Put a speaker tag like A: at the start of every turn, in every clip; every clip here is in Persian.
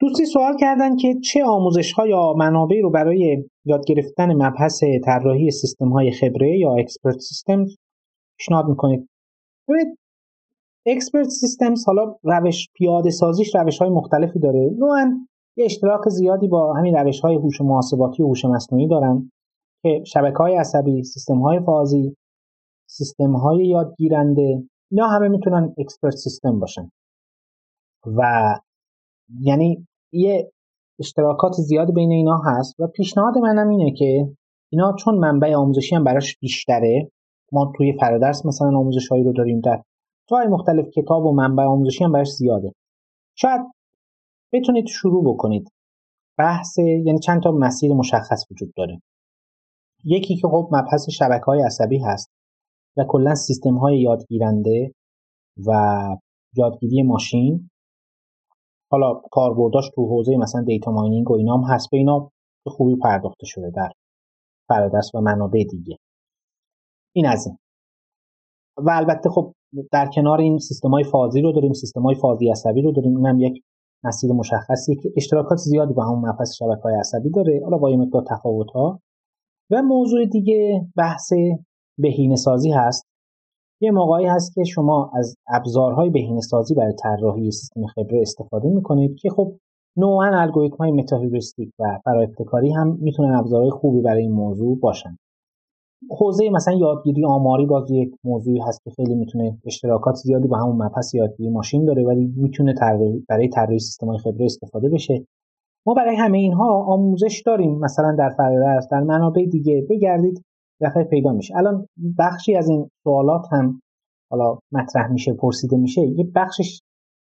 A: دوستی سوال کردن که چه آموزش ها یا منابعی رو برای یاد گرفتن مبحث طراحی سیستم های خبره یا expert system پیشنهاد می‌کنید؟ ببینید expert systems حالا روش پیاده سازیش روش های مختلفی داره. نوعا یه اشتراک زیادی با همین روش های هوش محاسباتی و هوش مصنوعی دارن که شبکه های عصبی سیستم های فازی سیستم های یادگیرنده اینا همه می‌تونن expert system باشن. و یعنی یه اشتراکات زیاد بین اینا هست و پیشنهاد منم اینه که اینا چون منبع آموزشی هم براش بیشتره ما توی فرادرس مثلا آموزش هایی رو داریم در جای مختلف کتاب و منبع آموزشی هم براش زیاده. شاید بتونید شروع بکنید. بحث یعنی چند تا مسیر مشخص وجود داره. یکی که خب مبحث شبکه های عصبی هست و کلا سیستم های یادگیرنده و یادگیری ماشین. حالا کاربرداش تو حوزه مثلا دیتا ماینینگ و اینا هم هست. به اینا به خوبی پرداخته شده در فرادست و منابع دیگه. این از این. و البته خب در کنار این سیستم های فازی رو داریم سیستم های فازی عصبی رو داریم. اینم یک مسیر مشخصی که اشتراکات زیادی با همون مبحث شبکه های عصبی داره. حالا با یه مقدار تفاوت ها و موضوع دیگه بحث بهینه سازی هست. یه موقعی هست که شما از ابزارهای بهینه سازی برای طراحی سیستم خبره استفاده می‌کنید که خب نوعا الگوریتم های و ابتکاری هم می‌تونن ابزارهای خوبی برای این موضوع باشن. حوزه مثلا یادگیری آماری باز یک موضوعی هست که خیلی می‌تونه اشتراکات زیادی با همون مبحث یادگیری ماشین داره ولی می‌تونه برای طراحی سیستم های خبره استفاده بشه. ما برای همه اینها آموزش داریم. مثلا در فرادرس در منابع دیگه بگردید. دفعه پیدا میشه. الان بخشی از این سوالات هم حالا مطرح میشه پرسیده میشه. یه بخشش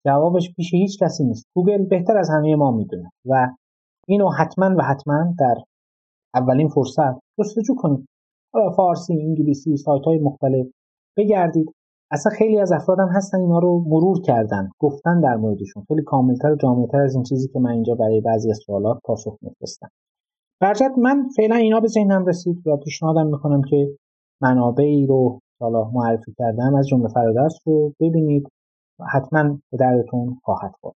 A: جوابش پیش هیچ کسی نیست. گوگل بهتر از همه ما می‌دونه و اینو حتما و حتما در اولین فرصت جستجو کنید. حالا فارسی انگلیسی سایت های مختلف بگردید. اصلا خیلی از افراد هم هستن اینا رو مرور کردن گفتن در موردشون. خیلی کاملتر و جامعتر از این چیزی که من اینجا برای بعضی از سوالات پاسخ میفرستم. برجت من فعلا اینا به ذهنم رسید و پیشنهادم می‌کنم که منابعی رو حالا معرفی کردم از جمله فرادرس رو ببینید حتما به دردتون خواهد خورد.